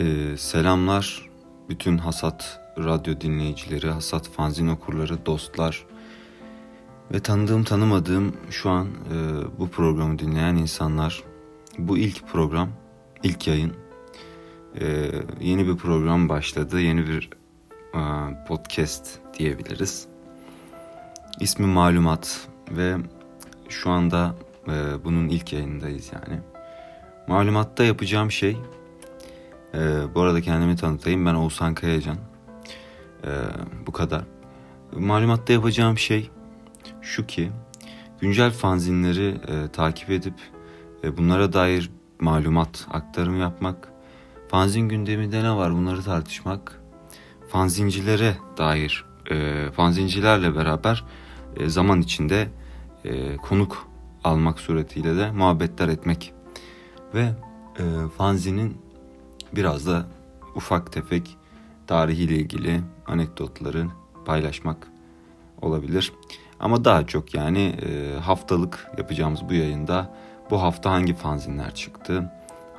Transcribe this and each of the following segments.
Ee, selamlar bütün Hasat radyo dinleyicileri, Hasat fanzin okurları, dostlar ve tanıdığım tanımadığım şu an e, bu programı dinleyen insanlar. Bu ilk program, ilk yayın. E, yeni bir program başladı, yeni bir e, podcast diyebiliriz. İsmi Malumat ve şu anda e, bunun ilk yayındayız yani. Malumatta yapacağım şey ee, bu arada kendimi tanıtayım. Ben Oğuzhan Kayacan. Ee, bu kadar. Malumatta yapacağım şey şu ki güncel fanzinleri e, takip edip e, bunlara dair malumat aktarım yapmak, fanzin gündeminde ne var bunları tartışmak, fanzincilere dair e, fanzincilerle beraber e, zaman içinde e, konuk almak suretiyle de muhabbetler etmek ve e, fanzinin biraz da ufak tefek tarihiyle ilgili anekdotları paylaşmak olabilir. Ama daha çok yani e, haftalık yapacağımız bu yayında bu hafta hangi fanzinler çıktı,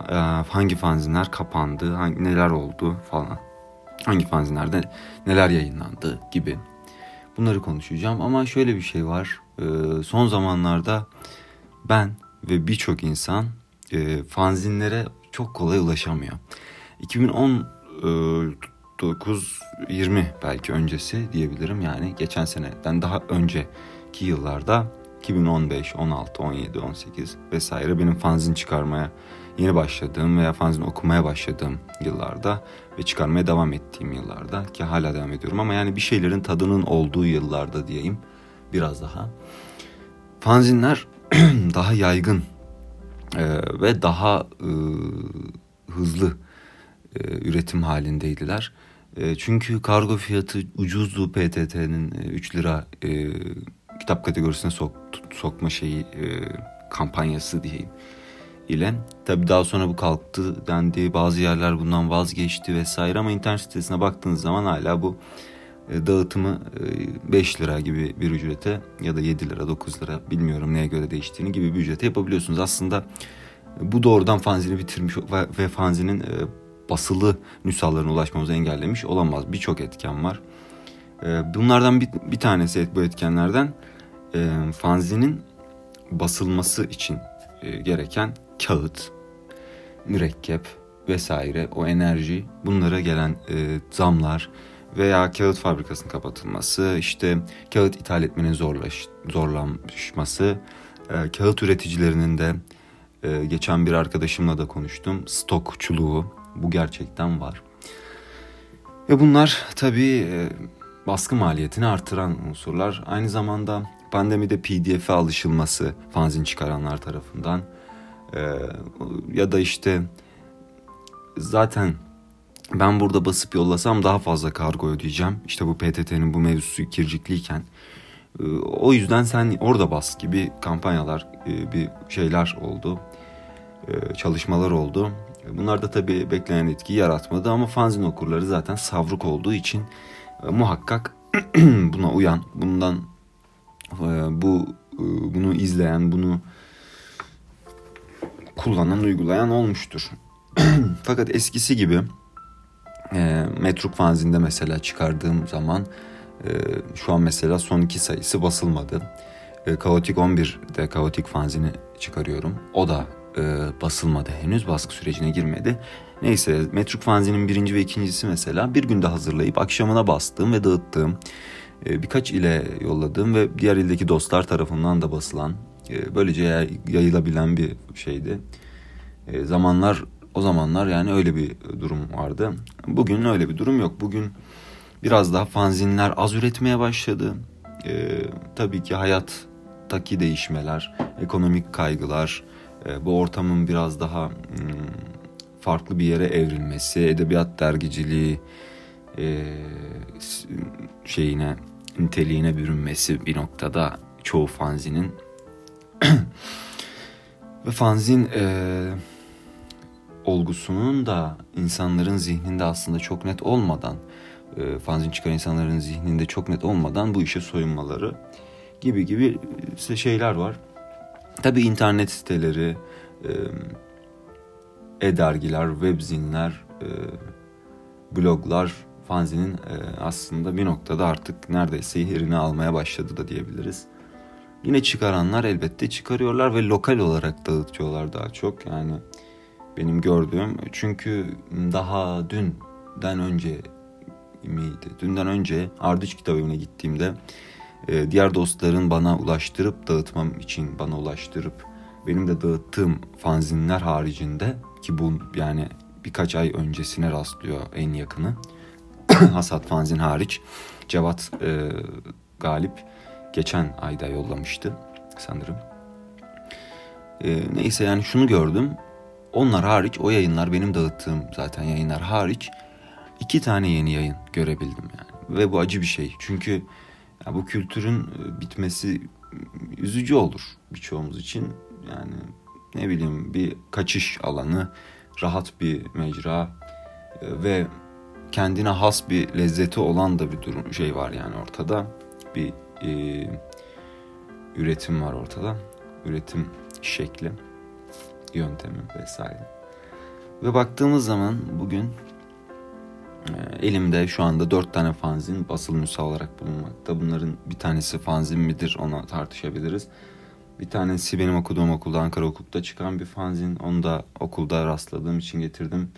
e, hangi fanzinler kapandı, hangi, neler oldu falan, hangi fanzinlerde neler yayınlandı gibi bunları konuşacağım. Ama şöyle bir şey var, e, son zamanlarda ben ve birçok insan fanzinlere çok kolay ulaşamıyor. 2019 20 belki öncesi diyebilirim yani geçen seneden daha önceki yıllarda 2015, 16, 17, 18 vesaire benim fanzin çıkarmaya yeni başladığım veya fanzin okumaya başladığım yıllarda ve çıkarmaya devam ettiğim yıllarda ki hala devam ediyorum ama yani bir şeylerin tadının olduğu yıllarda diyeyim biraz daha. Fanzinler daha yaygın e, ve daha e, hızlı e, üretim halindeydiler. E, çünkü kargo fiyatı ucuzdu PTT'nin e, 3 lira e, kitap kategorisine sok, sokma şeyi e, kampanyası diyeyim ile. Tabi daha sonra bu kalktı dendi bazı yerler bundan vazgeçti vesaire ama internet sitesine baktığınız zaman hala bu e, dağıtımı 5 e, lira gibi bir ücrete ya da 7 lira 9 lira bilmiyorum neye göre değiştiğini gibi bir ücrete yapabiliyorsunuz. Aslında bu doğrudan fanzini bitirmiş ve fanzinin e, basılı nüshalarına ulaşmamızı engellemiş olamaz. Birçok etken var. Bunlardan bir, bir tanesi bu etkenlerden fanzinin basılması için gereken kağıt, mürekkep vesaire o enerji bunlara gelen zamlar, veya kağıt fabrikasının kapatılması, işte kağıt ithal etmenin zorlaş, zorlanması, e, kağıt üreticilerinin de e, geçen bir arkadaşımla da konuştum. Stokçuluğu bu gerçekten var. Ve bunlar tabii e, baskı maliyetini artıran unsurlar. Aynı zamanda pandemide PDF'e alışılması fanzin çıkaranlar tarafından e, ya da işte zaten ben burada basıp yollasam daha fazla kargo ödeyeceğim. İşte bu PTT'nin bu mevzusu kircikliyken. Ee, o yüzden sen orada bas gibi kampanyalar, e, bir şeyler oldu. Ee, çalışmalar oldu. Bunlar da tabii beklenen etkiyi yaratmadı ama fanzin okurları zaten savruk olduğu için e, muhakkak buna uyan, bundan e, bu bunu izleyen, bunu kullanan, uygulayan olmuştur. Fakat eskisi gibi e, Metruk fanzinde mesela çıkardığım zaman e, şu an mesela son iki sayısı basılmadı. E, Kaotik 11'de Kaotik fanzini çıkarıyorum. O da e, basılmadı henüz baskı sürecine girmedi. Neyse Metruk fanzinin birinci ve ikincisi mesela bir günde hazırlayıp akşamına bastığım ve dağıttığım e, birkaç ile yolladığım ve diğer ildeki dostlar tarafından da basılan e, böylece yayılabilen bir şeydi. E, zamanlar o zamanlar yani öyle bir durum vardı. Bugün öyle bir durum yok. Bugün biraz daha fanzinler az üretmeye başladı. Ee, tabii ki hayattaki değişmeler, ekonomik kaygılar, e, bu ortamın biraz daha hmm, farklı bir yere evrilmesi, edebiyat dergiciliği e, şeyine, niteliğine bürünmesi bir noktada çoğu fanzinin ve fanzin e, olgusunun da insanların zihninde aslında çok net olmadan, e, fanzin çıkan insanların zihninde çok net olmadan bu işe soyunmaları gibi gibi şeyler var. Tabi internet siteleri, e, e-dergiler, webzinler e, bloglar fanzinin e, aslında bir noktada artık neredeyse yerini almaya başladı da diyebiliriz. Yine çıkaranlar elbette çıkarıyorlar ve lokal olarak dağıtıyorlar daha çok. Yani benim gördüğüm çünkü daha dünden önce miydi? Dünden önce Ardıç Kitap Evi'ne gittiğimde e, diğer dostların bana ulaştırıp dağıtmam için bana ulaştırıp benim de dağıttığım fanzinler haricinde ki bu yani birkaç ay öncesine rastlıyor en yakını. Hasat fanzin hariç Cevat e, Galip geçen ayda yollamıştı sanırım. E, neyse yani şunu gördüm. Onlar hariç o yayınlar benim dağıttığım zaten yayınlar hariç iki tane yeni yayın görebildim yani. Ve bu acı bir şey. Çünkü ya bu kültürün e, bitmesi üzücü olur birçoğumuz için. Yani ne bileyim bir kaçış alanı, rahat bir mecra e, ve kendine has bir lezzeti olan da bir durum şey var yani ortada. Bir e, üretim var ortada. Üretim şekli, yöntemi vesaire. Ve baktığımız zaman bugün e, elimde şu anda dört tane fanzin basılı nüsa olarak bulunmakta. Bunların bir tanesi fanzin midir ona tartışabiliriz. Bir tanesi benim okuduğum okulda Ankara Hukuk'ta çıkan bir fanzin. Onu da okulda rastladığım için getirdim.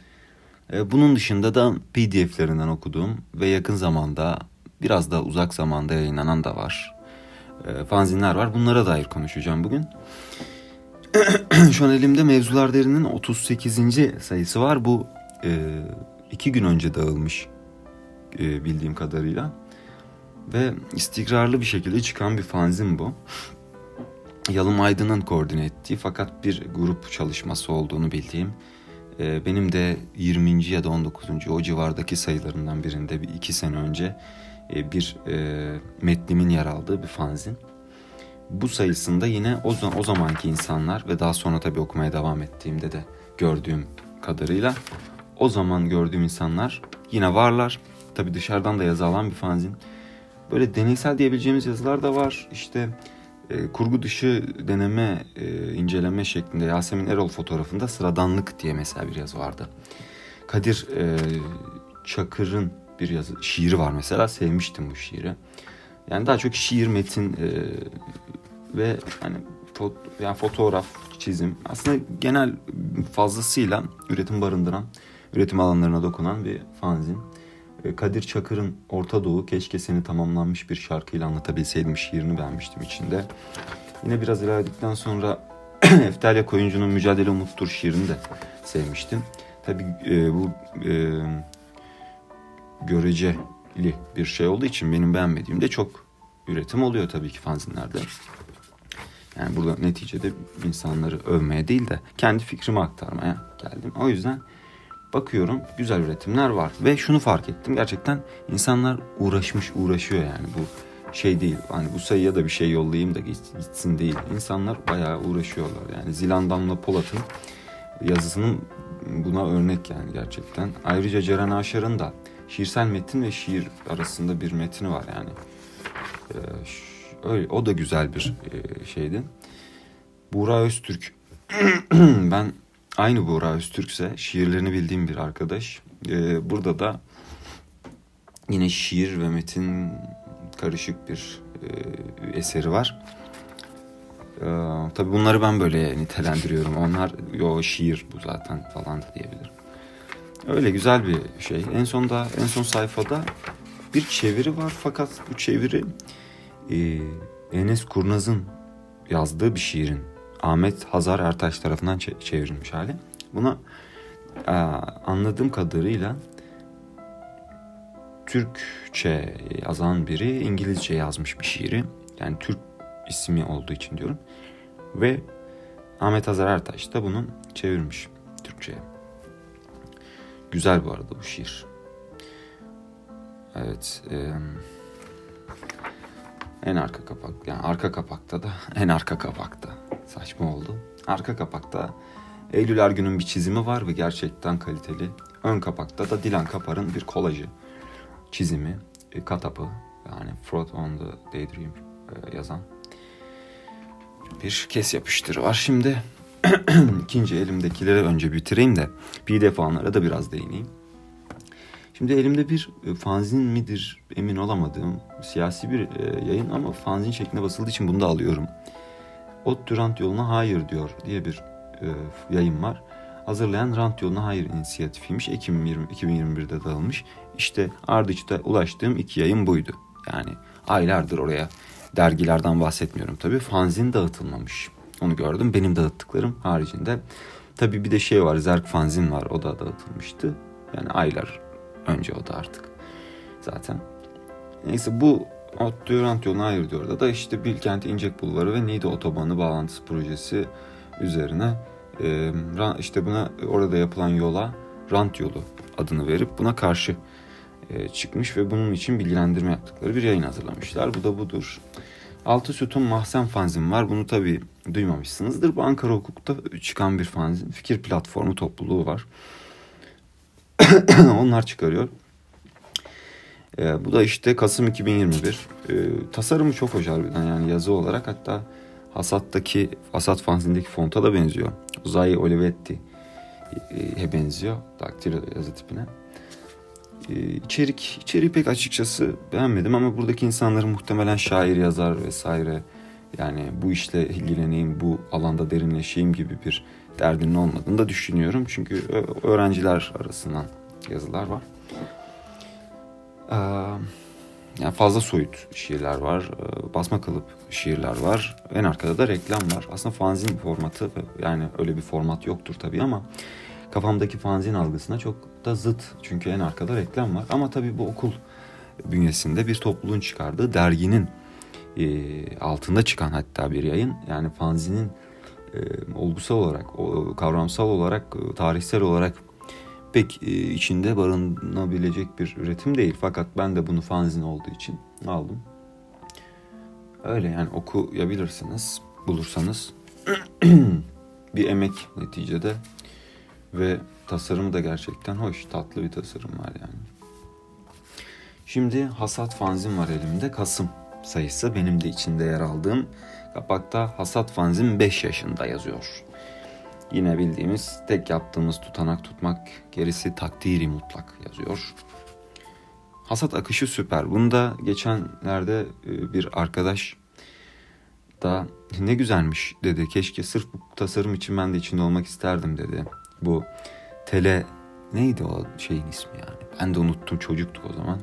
E, bunun dışında da PDF'lerinden okuduğum ve yakın zamanda biraz da uzak zamanda yayınlanan da var. E, fanzinler var. Bunlara dair konuşacağım bugün. Şu an elimde Mevzular Derin'in 38. sayısı var. Bu e, iki gün önce dağılmış e, bildiğim kadarıyla. Ve istikrarlı bir şekilde çıkan bir fanzin bu. Yalım Aydın'ın koordine ettiği fakat bir grup çalışması olduğunu bildiğim e, benim de 20. ya da 19. o civardaki sayılarından birinde bir iki sene önce e, bir e, metnimin yer aldığı bir fanzin. Bu sayısında yine o, o zamanki insanlar ve daha sonra tabii okumaya devam ettiğimde de gördüğüm kadarıyla o zaman gördüğüm insanlar yine varlar. Tabii dışarıdan da yazı alan bir fanzin. Böyle deneysel diyebileceğimiz yazılar da var. İşte e, kurgu dışı deneme, e, inceleme şeklinde Yasemin Erol fotoğrafında sıradanlık diye mesela bir yazı vardı. Kadir e, Çakır'ın bir yazı, şiiri var mesela. Sevmiştim bu şiiri. Yani daha çok şiir, metin e, ve hani fot, yani fotoğraf, çizim aslında genel fazlasıyla üretim barındıran, üretim alanlarına dokunan bir fanzin. E, Kadir Çakır'ın Orta Doğu keşke seni tamamlanmış bir şarkıyla anlatabilseydim şiirini beğenmiştim içinde. Yine biraz ilerledikten sonra Eftelya Koyuncu'nun Mücadele Umuttur şiirini de sevmiştim. Tabi e, bu e, göreceli bir şey olduğu için benim beğenmediğim de çok üretim oluyor tabii ki fanzinlerde. Yani burada neticede insanları övmeye değil de kendi fikrimi aktarmaya geldim. O yüzden bakıyorum güzel üretimler var. Ve şunu fark ettim gerçekten insanlar uğraşmış uğraşıyor yani bu şey değil. Hani bu sayıya da bir şey yollayayım da gitsin değil. İnsanlar bayağı uğraşıyorlar. Yani Zilandan'la Polat'ın yazısının buna örnek yani gerçekten. Ayrıca Ceren Aşar'ın da şiirsel metin ve şiir arasında bir metni var yani. Ee, öyle o da güzel bir e, şeydi. Buğra Öztürk ben aynı Buğra Öztürkse şiirlerini bildiğim bir arkadaş. Ee, burada da yine şiir ve metin karışık bir e, eseri var. Ee, tabii bunları ben böyle nitelendiriyorum. Onlar yo şiir bu zaten falan da diyebilirim. Öyle güzel bir şey. En sonda en son sayfada bir çeviri var fakat bu çeviri e, Enes Kurnaz'ın yazdığı bir şiirin Ahmet Hazar Ertaş tarafından çevrilmiş hali. Buna e, anladığım kadarıyla Türkçe yazan biri İngilizce yazmış bir şiiri. Yani Türk ismi olduğu için diyorum. Ve Ahmet Hazar Ertaş da bunu çevirmiş Türkçe'ye. Güzel bu arada bu şiir. Evet. E, en arka kapak yani arka kapakta da en arka kapakta saçma oldu. Arka kapakta Eylül Ergün'ün bir çizimi var ve gerçekten kaliteli. Ön kapakta da Dilan Kapar'ın bir kolajı çizimi, e, katapı yani Fraud on the Daydream e, yazan bir kes yapıştırı var. Şimdi ikinci elimdekileri önce bitireyim de pdf anlara da biraz değineyim. Şimdi elimde bir e, fanzin midir emin olamadığım siyasi bir e, yayın ama fanzin şeklinde basıldığı için bunu da alıyorum. Ot Rant yoluna hayır diyor diye bir e, yayın var. Hazırlayan Rant yoluna hayır inisiyatifiymiş. Ekim 20, 2021'de dağılmış. İşte Ardıç'ta ulaştığım iki yayın buydu. Yani aylardır oraya dergilerden bahsetmiyorum tabii. Fanzin dağıtılmamış. Onu gördüm. Benim dağıttıklarım haricinde. Tabii bir de şey var. Zerk fanzin var. O da dağıtılmıştı. Yani aylar önce o da artık. Zaten. Neyse bu Ottoyurant yoluna hayır diyor da işte Bilkent İncek Bulvarı ve Niğde Otobanı bağlantısı projesi üzerine işte buna orada yapılan yola rant yolu adını verip buna karşı çıkmış ve bunun için bilgilendirme yaptıkları bir yayın hazırlamışlar. Bu da budur. Altı sütun mahzen fanzin var. Bunu tabi duymamışsınızdır. Bu Ankara Hukuk'ta çıkan bir fanzin. Fikir platformu topluluğu var. Onlar çıkarıyor. E, bu da işte Kasım 2021. E, tasarımı çok hoş harbiden yani yazı olarak hatta Hasat'taki Hasat fanzindeki fonta da benziyor. Uzay Olivetti e, benziyor daktilo yazı tipine. E, içerik, içeriği pek açıkçası beğenmedim ama buradaki insanların muhtemelen şair, yazar vesaire yani bu işle ilgileneyim, bu alanda derinleşeyim gibi bir derdinin olmadığını da düşünüyorum. Çünkü öğrenciler arasından yazılar var. Ee, yani fazla soyut şiirler var. Ee, basma kalıp şiirler var. En arkada da reklam var. Aslında fanzin formatı yani öyle bir format yoktur tabii ama kafamdaki fanzin algısına çok da zıt. Çünkü en arkada reklam var. Ama tabii bu okul bünyesinde bir topluluğun çıkardığı derginin e, altında çıkan hatta bir yayın. Yani fanzinin e, olgusal olarak, kavramsal olarak, e, tarihsel olarak pek e, içinde barınabilecek bir üretim değil. Fakat ben de bunu fanzin olduğu için aldım. Öyle yani okuyabilirsiniz bulursanız. bir emek neticede ve tasarım da gerçekten hoş, tatlı bir tasarım var yani. Şimdi Hasat fanzin var elimde. Kasım sayısı benim de içinde yer aldığım kapakta Hasat fanzin 5 yaşında yazıyor. Yine bildiğimiz tek yaptığımız tutanak tutmak gerisi takdiri mutlak yazıyor. Hasat akışı süper. Bunu da geçenlerde e, bir arkadaş da ne güzelmiş dedi. Keşke sırf bu tasarım için ben de içinde olmak isterdim dedi. Bu tele neydi o şeyin ismi yani. Ben de unuttum çocuktuk o zaman.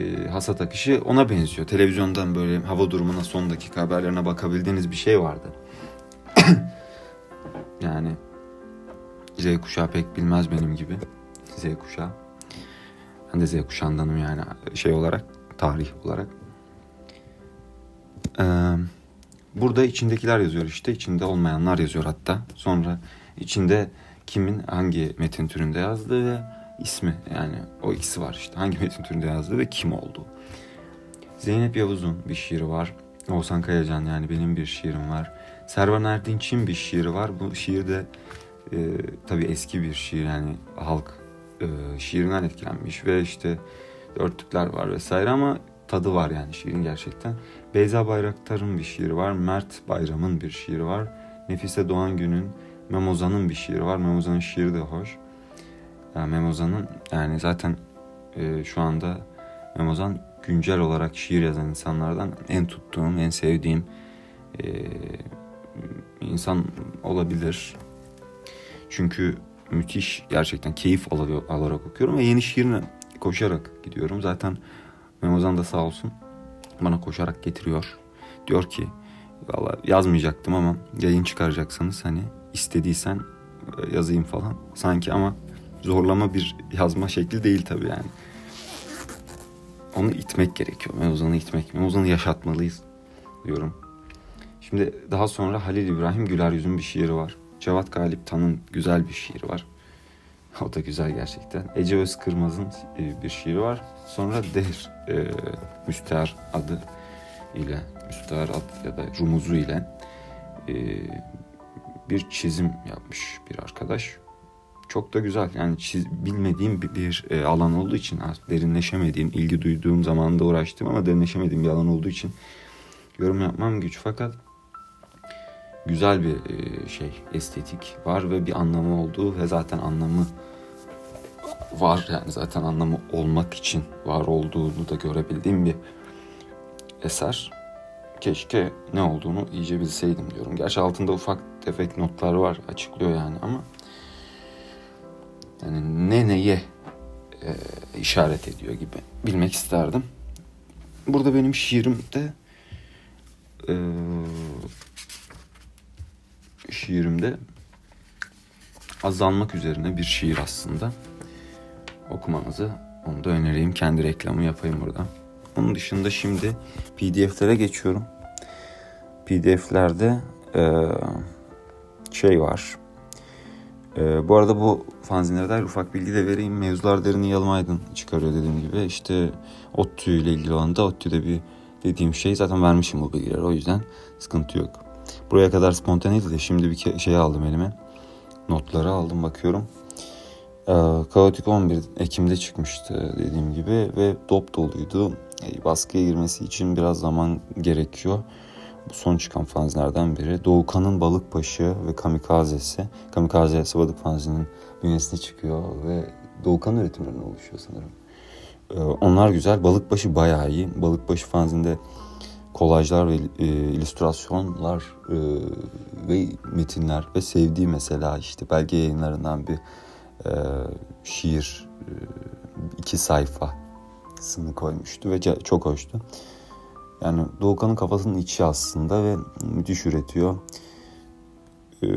E, hasat akışı ona benziyor. Televizyondan böyle hava durumuna son dakika haberlerine bakabildiğiniz bir şey vardı. Yani Z kuşağı pek bilmez benim gibi. Z kuşağı. Ben de Z kuşağındanım yani şey olarak, tarih olarak. Ee, burada içindekiler yazıyor işte. içinde olmayanlar yazıyor hatta. Sonra içinde kimin hangi metin türünde yazdığı ve ismi yani o ikisi var işte. Hangi metin türünde yazdığı ve kim olduğu. Zeynep Yavuz'un bir şiiri var. Oğuzhan Kayacan yani benim bir şiirim var. Servan Erdinç'in bir şiiri var. Bu şiirde e, tabii eski bir şiir yani halk e, şiirinden etkilenmiş ve işte dörtlükler var vesaire ama tadı var yani şiirin gerçekten. Beyza Bayraktar'ın bir şiiri var. Mert Bayram'ın bir şiiri var. Nefise Doğan Gün'ün Memoza'nın bir şiiri var. Memoza'nın şiiri de hoş. Memoza'nın yani zaten e, şu anda Memozan güncel olarak şiir yazan insanlardan en tuttuğum, en sevdiğim e, insan olabilir. Çünkü müthiş gerçekten keyif alarak okuyorum ve yeni şiirine koşarak gidiyorum. Zaten Memozan da sağ olsun bana koşarak getiriyor. Diyor ki valla yazmayacaktım ama yayın çıkaracaksanız hani istediysen e, yazayım falan. Sanki ama zorlama bir yazma şekli değil tabii yani. Onu itmek gerekiyor. Memozan'ı itmek. Memozan'ı yaşatmalıyız diyorum. Şimdi daha sonra Halil İbrahim Güler Yüz'ün bir şiiri var. Cevat Galip Tan'ın güzel bir şiiri var. O da güzel gerçekten. Ece Özkırmaz'ın e, bir şiiri var. Sonra Dehr e, Müstehar adı ile Müstehar ad ya da Rumuzu ile e, bir çizim yapmış bir arkadaş. Çok da güzel. Yani çiz, bilmediğim bir, bir e, alan olduğu için derinleşemediğim, ilgi duyduğum zamanda uğraştım ama derinleşemediğim bir alan olduğu için yorum yapmam güç. Fakat güzel bir e, şey estetik var ve bir anlamı olduğu ve zaten anlamı var yani zaten anlamı olmak için var olduğunu da görebildiğim bir eser. Keşke ne olduğunu iyice bilseydim diyorum. Gerçi altında ufak tefek notlar var açıklıyor yani ama yani ne neye e, işaret ediyor gibi bilmek isterdim. Burada benim şiirimde e, şiirimde azalmak üzerine bir şiir aslında. Okumanızı onu da önereyim. Kendi reklamı yapayım burada. Onun dışında şimdi PDF'lere geçiyorum. PDF'lerde e, şey var. E, bu arada bu fanzinlere dair ufak bilgi de vereyim. Mevzular Derini Yalım Aydın çıkarıyor dediğim gibi. İşte ODTÜ ile ilgili olan da ODTÜ'de bir dediğim şey zaten vermişim bu bilgileri. O yüzden sıkıntı yok. Buraya kadar spontaneydi de şimdi bir şey aldım elime. Notları aldım bakıyorum. Ee, Kaotik 11 Ekim'de çıkmıştı dediğim gibi ve dop doluydu. E, baskıya girmesi için biraz zaman gerekiyor. Bu son çıkan fanzinlerden biri. Doğukan'ın Balıkbaşı ve Kamikazesi. Kamikaze Sıvadık fanzinin bünyesine çıkıyor ve Doğukan üretimlerinden oluşuyor sanırım. Ee, onlar güzel. Balıkbaşı bayağı iyi. Balıkbaşı fanzinde kolajlar ve e, illüstrasyonlar e, ve metinler ve sevdiği mesela işte belge yayınlarından bir e, şiir e, iki sayfasını koymuştu ve çok hoştu. Yani Doğukan'ın kafasının içi aslında ve müthiş üretiyor. E,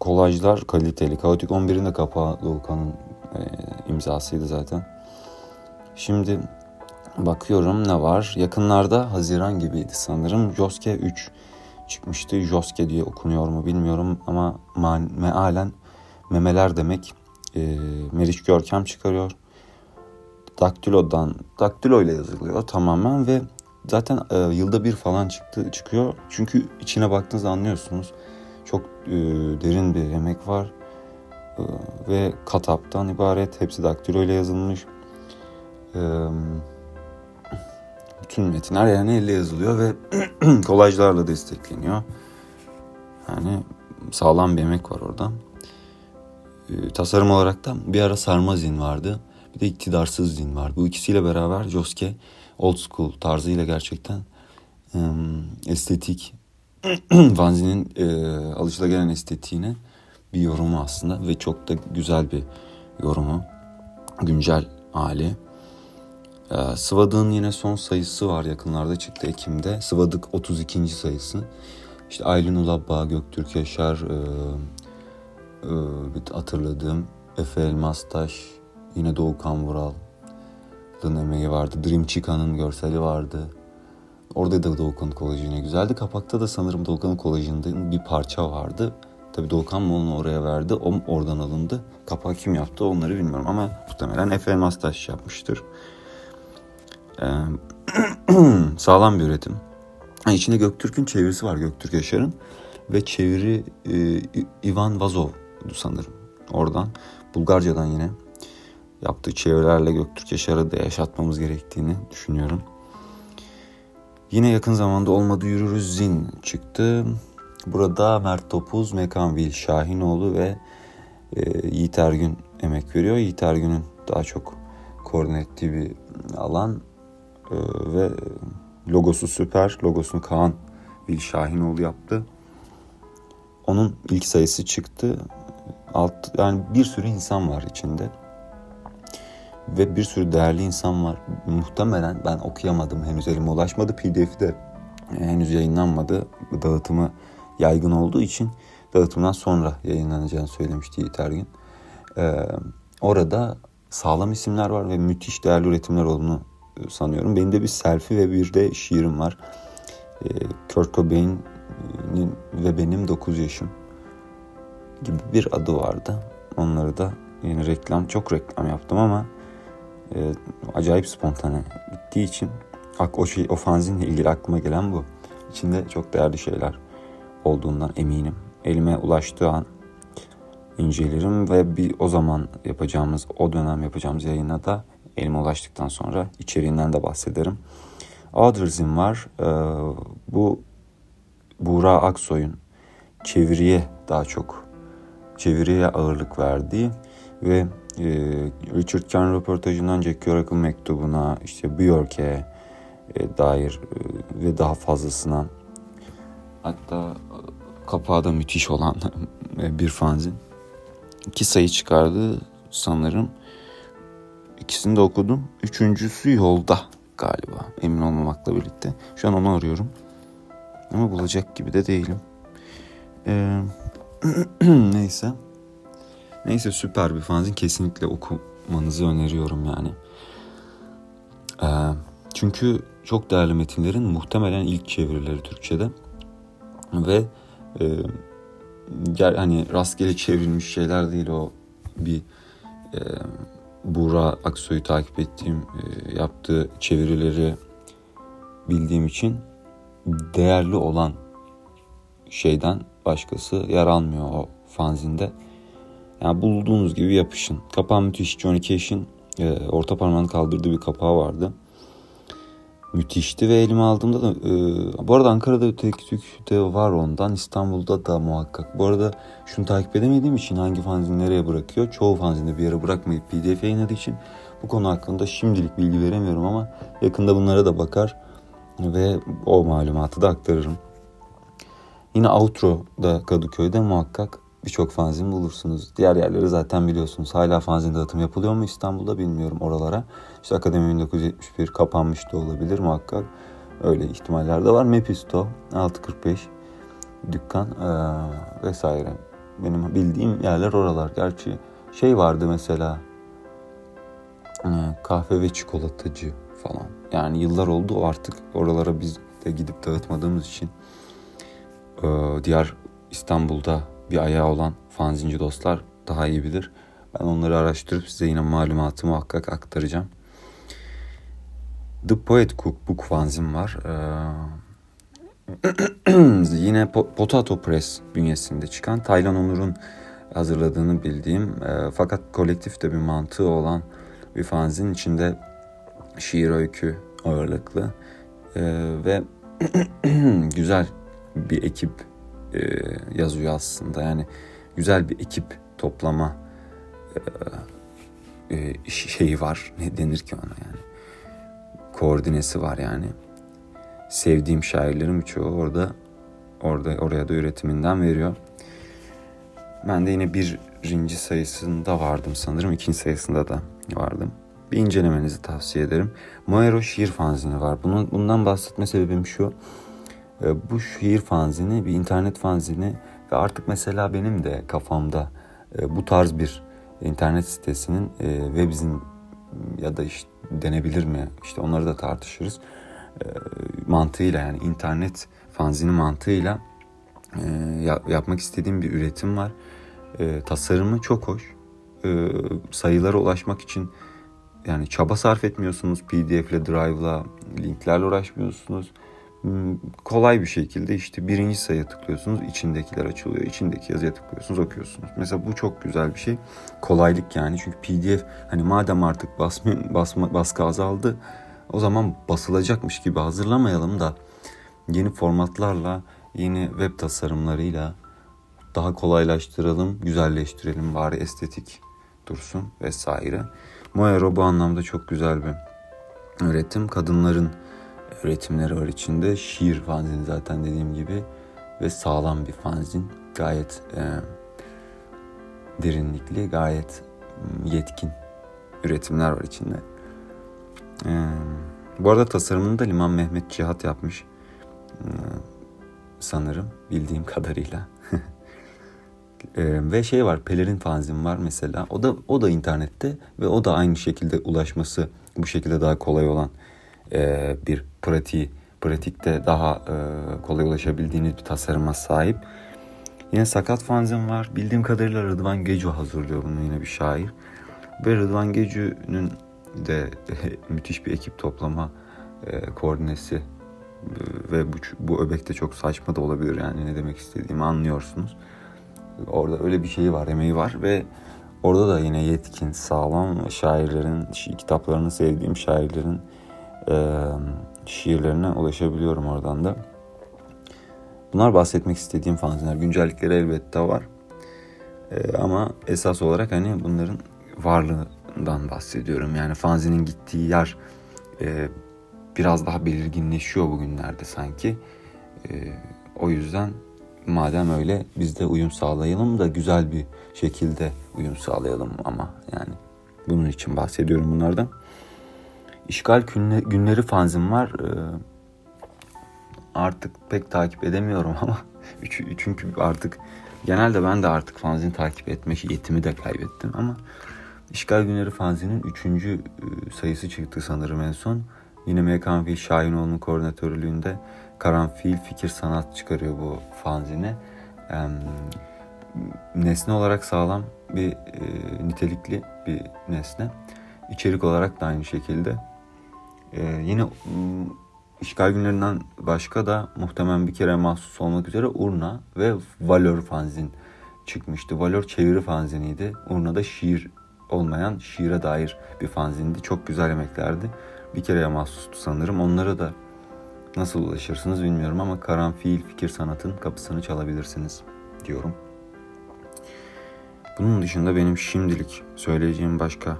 kolajlar kaliteli. Kaotik 11'in de kapağı Doğukan'ın e, imzasıydı zaten. Şimdi bakıyorum ne var. Yakınlarda Haziran gibiydi sanırım. Joske 3 çıkmıştı. Joske diye okunuyor mu bilmiyorum ama mealen memeler demek. E, Meriç Görkem çıkarıyor. Daktilo'dan, daktilo ile yazılıyor tamamen ve zaten e, yılda bir falan çıktı çıkıyor. Çünkü içine baktığınızda anlıyorsunuz. Çok e, derin bir emek var. E, ve kataptan ibaret. Hepsi daktilo ile yazılmış. E, bütün metinler yani elle yazılıyor ve kolajlarla destekleniyor. Yani sağlam bir emek var orada. E, tasarım olarak da bir ara sarma zin vardı. Bir de iktidarsız zin var. Bu ikisiyle beraber Joske old school tarzıyla gerçekten e, estetik Vanzi'nin e, alışılagelen estetiğine bir yorumu aslında ve çok da güzel bir yorumu. Güncel hali. E, Sıvadık'ın yine son sayısı var yakınlarda çıktı Ekim'de. Sıvadık 32. sayısı. İşte Aylin Ulabba, Göktürk Yaşar, e, e, hatırladığım Efe Elmastaş, yine Doğukan Vural'ın emeği vardı. Dream Chica'nın görseli vardı. Orada da Doğukan kolajı yine güzeldi. Kapakta da sanırım Doğukan'ın kolajında bir parça vardı. Tabii Doğukan mı onu oraya verdi. O oradan alındı. Kapağı kim yaptı onları bilmiyorum ama muhtemelen Efe Elmastaş yapmıştır. Ee, sağlam bir üretim. Ha, içinde Göktürk'ün çevirisi var Göktürk Yaşar'ın. Ve çeviri e, Ivan Vazov sanırım. Oradan Bulgarcadan yine yaptığı çevrelerle Göktürk Yaşar'ı da yaşatmamız gerektiğini düşünüyorum. Yine yakın zamanda Olmadı Yürürüz Zin çıktı. Burada Mert Topuz, Mekan Vil Şahinoğlu ve e, Yiğit Ergün emek veriyor. Yiğit Ergün'ün daha çok koordine ettiği bir alan e, ve logosu süper. Logosunu Kaan Vil Şahinoğlu yaptı. Onun ilk sayısı çıktı. Alt, yani bir sürü insan var içinde. Ve bir sürü değerli insan var. Muhtemelen ben okuyamadım henüz elime ulaşmadı. PDF'i de henüz yayınlanmadı. Dağıtımı yaygın olduğu için dağıtımdan sonra yayınlanacağını söylemişti Yiğit Ergin. Ee, orada sağlam isimler var ve müthiş değerli üretimler olduğunu sanıyorum. Benim de bir selfie ve bir de şiirim var. Ee, Kurt Cobain'in ve benim 9 yaşım gibi bir adı vardı. Onları da yeni reklam, çok reklam yaptım ama e, acayip spontane gittiği için o şey o fanzinle ilgili aklıma gelen bu. İçinde çok değerli şeyler olduğundan eminim. Elime ulaştığı an incelerim ve bir o zaman yapacağımız, o dönem yapacağımız yayına da elime ulaştıktan sonra içeriğinden de bahsederim. Others'im var. Ee, bu Buğra Aksoy'un çeviriye daha çok çeviriye ağırlık verdiği ve e, Richard Kahn röportajından Jack Kerouac'ın mektubuna işte Björk'e e, dair e, ve daha fazlasına hatta e, kapağı da müthiş olan bir fanzin. iki sayı çıkardı sanırım. İkisini de okudum. Üçüncüsü yolda galiba. Emin olmamakla birlikte. Şu an onu arıyorum. Ama bulacak gibi de değilim. Ee, neyse. Neyse süper bir fanzin. Kesinlikle okumanızı öneriyorum yani. Ee, çünkü çok değerli metinlerin muhtemelen ilk çevirileri Türkçe'de. Ve e, gel, hani rastgele çevrilmiş şeyler değil o bir e, Buğra Aksoy'u takip ettiğim e, yaptığı çevirileri bildiğim için değerli olan şeyden başkası yer almıyor o fanzinde. Yani bulduğunuz gibi yapışın. Kapağı müthiş. Johnny Cash'in e, orta parmağını kaldırdığı bir kapağı vardı müthişti ve elime aldığımda da e, bu arada Ankara'da tek de var ondan İstanbul'da da muhakkak. Bu arada şunu takip edemediğim için hangi fanzin nereye bırakıyor çoğu fanzinde bir yere bırakmayıp pdf yayınladığı için bu konu hakkında şimdilik bilgi veremiyorum ama yakında bunlara da bakar ve o malumatı da aktarırım. Yine Outro'da Kadıköy'de muhakkak birçok fanzin bulursunuz. Diğer yerleri zaten biliyorsunuz. Hala fanzin dağıtım yapılıyor mu İstanbul'da bilmiyorum oralara. İşte Akademi 1971 kapanmış da olabilir muhakkak. Öyle ihtimaller de var. Mepisto 645 dükkan ee, vesaire. Benim bildiğim yerler oralar. Gerçi şey vardı mesela e, kahve ve çikolatacı falan. Yani yıllar oldu artık oralara biz de gidip dağıtmadığımız için e, diğer İstanbul'da bir ayağı olan fanzinci dostlar daha iyi bilir. Ben onları araştırıp size yine malumatı muhakkak aktaracağım. The Poet Cookbook fanzin var. Ee, yine Potato Press bünyesinde çıkan Taylan Onur'un hazırladığını bildiğim e, fakat kolektifte bir mantığı olan bir fanzin içinde şiir öykü ağırlıklı e, ve güzel bir ekip e, yazıyor aslında. Yani güzel bir ekip toplama e, e, şeyi var. Ne denir ki ona yani? Koordinesi var yani. Sevdiğim şairlerin birçoğu orada orada oraya da üretiminden veriyor. Ben de yine birinci sayısında vardım sanırım. ikinci sayısında da vardım. Bir incelemenizi tavsiye ederim. Moero şiir fanzini var. Bunun, bundan bahsetme sebebim şu. Ee, bu şiir fanzini bir internet fanzini ve artık mesela benim de kafamda e, bu tarz bir internet sitesinin e, webzin ya da işte denebilir mi? İşte onları da tartışırız. E, mantığıyla yani internet fanzini mantığıyla yapmak istediğim bir üretim var. Tasarımı çok hoş. Sayılara ulaşmak için yani çaba sarf etmiyorsunuz pdf ile drive'la linklerle uğraşmıyorsunuz kolay bir şekilde işte birinci sayıya tıklıyorsunuz içindekiler açılıyor. içindeki yazıya tıklıyorsunuz okuyorsunuz. Mesela bu çok güzel bir şey. Kolaylık yani çünkü pdf hani madem artık basma, basma, baskı azaldı o zaman basılacakmış gibi hazırlamayalım da yeni formatlarla yeni web tasarımlarıyla daha kolaylaştıralım, güzelleştirelim, bari estetik dursun vesaire. Moero bu anlamda çok güzel bir üretim. Kadınların üretimleri var içinde. Şiir fanzin zaten dediğim gibi ve sağlam bir fanzin. Gayet e, derinlikli, gayet yetkin üretimler var içinde. E, bu arada tasarımını da Liman Mehmet Cihat yapmış. E, sanırım bildiğim kadarıyla. e, ve şey var pelerin fanzin var mesela. O da o da internette ve o da aynı şekilde ulaşması bu şekilde daha kolay olan e, bir pratiği, pratikte daha e, kolay ulaşabildiğiniz bir tasarıma sahip. Yine Sakat Fanzin var. Bildiğim kadarıyla Rıdvan Gecu hazırlıyor bunu yine bir şair. Ve Rıdvan Gecu'nun de müthiş bir ekip toplama e, koordinesi e, ve bu, bu öbekte çok saçma da olabilir yani ne demek istediğimi anlıyorsunuz. Orada öyle bir şey var, emeği var ve orada da yine yetkin, sağlam şairlerin, kitaplarını sevdiğim şairlerin şiirlerine ulaşabiliyorum oradan da. Bunlar bahsetmek istediğim fanzinler. Güncellikleri elbette var. Ee, ama esas olarak hani bunların varlığından bahsediyorum. Yani fanzinin gittiği yer e, biraz daha belirginleşiyor bugünlerde sanki. E, o yüzden madem öyle biz de uyum sağlayalım da güzel bir şekilde uyum sağlayalım ama yani bunun için bahsediyorum bunlardan. İşgal günleri fanzim var. Ee, artık pek takip edemiyorum ama çünkü artık genelde ben de artık fanzin takip etme yetimi de kaybettim ama İşgal Günleri fanzinin 3. E, sayısı çıktı sanırım en son. Yine Mekanfil Şahinoğlu'nun koordinatörlüğünde Karanfil Fikir Sanat çıkarıyor bu fanzine. Nesne olarak sağlam bir e, nitelikli bir nesne. İçerik olarak da aynı şekilde. E, yine işgal günlerinden başka da muhtemelen bir kere mahsus olmak üzere Urna ve Valor fanzin çıkmıştı. Valor çeviri fanziniydi. Urna da şiir olmayan şiire dair bir fanzindi. Çok güzel emeklerdi. Bir kereye mahsustu sanırım. Onlara da nasıl ulaşırsınız bilmiyorum ama Karanfil Fikir Sanat'ın kapısını çalabilirsiniz diyorum. Bunun dışında benim şimdilik söyleyeceğim başka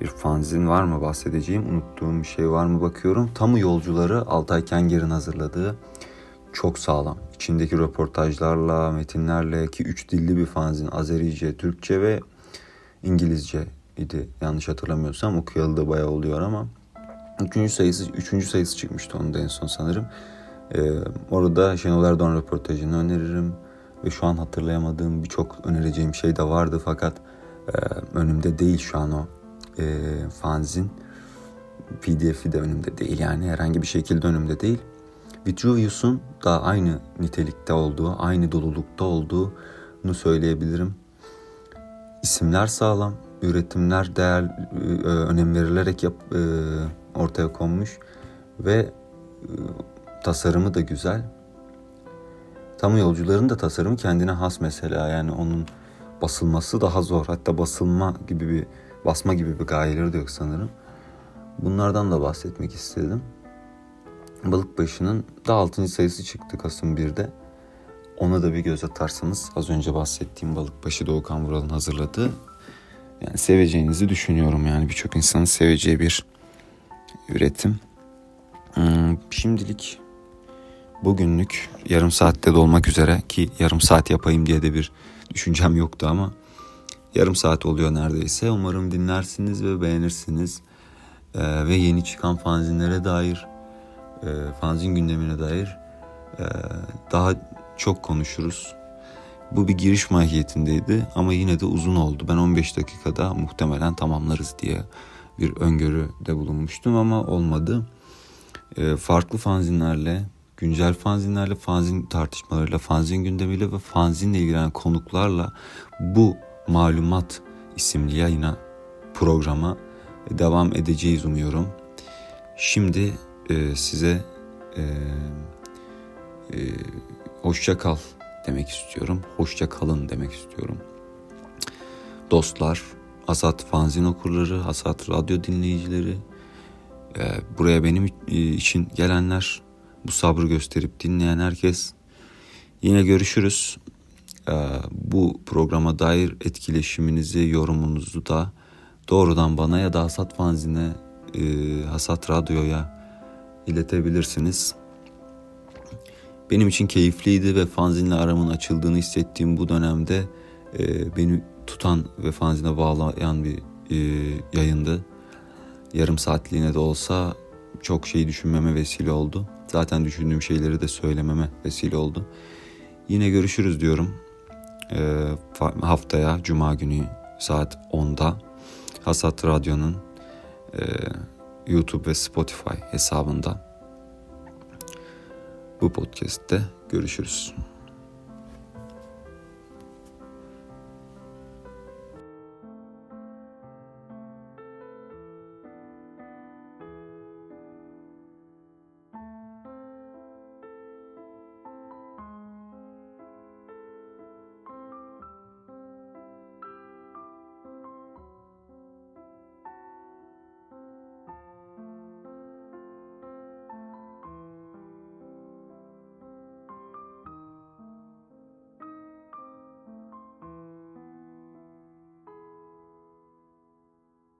bir fanzin var mı bahsedeceğim? Unuttuğum bir şey var mı bakıyorum. Tamu Yolcuları Altay Kenger'in hazırladığı çok sağlam. İçindeki röportajlarla, metinlerle ki üç dilli bir fanzin. Azerice, Türkçe ve İngilizce idi yanlış hatırlamıyorsam. Okuyalı da bayağı oluyor ama. Üçüncü sayısı, üçüncü sayısı çıkmıştı onun da en son sanırım. Ee, orada Şenol Erdoğan röportajını öneririm. Ve şu an hatırlayamadığım birçok önereceğim şey de vardı fakat e, önümde değil şu an o e, fanzin. PDF'i de önümde değil yani herhangi bir şekilde önümde değil. Vitruvius'un da aynı nitelikte olduğu, aynı dolulukta olduğunu söyleyebilirim. İsimler sağlam, üretimler değer e, önem verilerek yap, e, ortaya konmuş ve e, tasarımı da güzel. Tam yolcuların da tasarımı kendine has mesela yani onun basılması daha zor. Hatta basılma gibi bir basma gibi bir gayeleri de yok sanırım. Bunlardan da bahsetmek istedim. Balıkbaşı'nın da 6. sayısı çıktı Kasım 1'de. Ona da bir göz atarsanız az önce bahsettiğim Balıkbaşı Doğukan Vural'ın hazırladığı yani seveceğinizi düşünüyorum yani birçok insanın seveceği bir üretim. Hmm, şimdilik bugünlük yarım saatte dolmak üzere ki yarım saat yapayım diye de bir düşüncem yoktu ama yarım saat oluyor neredeyse. Umarım dinlersiniz ve beğenirsiniz. Ee, ve yeni çıkan fanzinlere dair, e, fanzin gündemine dair e, daha çok konuşuruz. Bu bir giriş mahiyetindeydi ama yine de uzun oldu. Ben 15 dakikada muhtemelen tamamlarız diye bir öngörüde bulunmuştum ama olmadı. E, farklı fanzinlerle, güncel fanzinlerle, fanzin tartışmalarıyla, fanzin gündemiyle ve fanzinle ilgilenen konuklarla bu malumat isimli yayına programa devam edeceğiz umuyorum. Şimdi e, size e, e, hoşça kal demek istiyorum. Hoşça kalın demek istiyorum. Dostlar, Asat fanzin okurları, Asat radyo dinleyicileri, e, buraya benim için gelenler, bu sabrı gösterip dinleyen herkes. Yine görüşürüz. E, bu programa dair etkileşiminizi, yorumunuzu da doğrudan bana ya da Hasat Fanzine, e, Hasat Radyo'ya iletebilirsiniz. Benim için keyifliydi ve fanzinle aramın açıldığını hissettiğim bu dönemde e, beni tutan ve fanzine bağlayan bir e, yayındı. Yarım saatliğine de olsa çok şey düşünmeme vesile oldu. Zaten düşündüğüm şeyleri de söylememe vesile oldu. Yine görüşürüz diyorum. E, haftaya Cuma günü saat 10'da Hasat Radyo'nun e, YouTube ve Spotify hesabında bu podcast'te görüşürüz.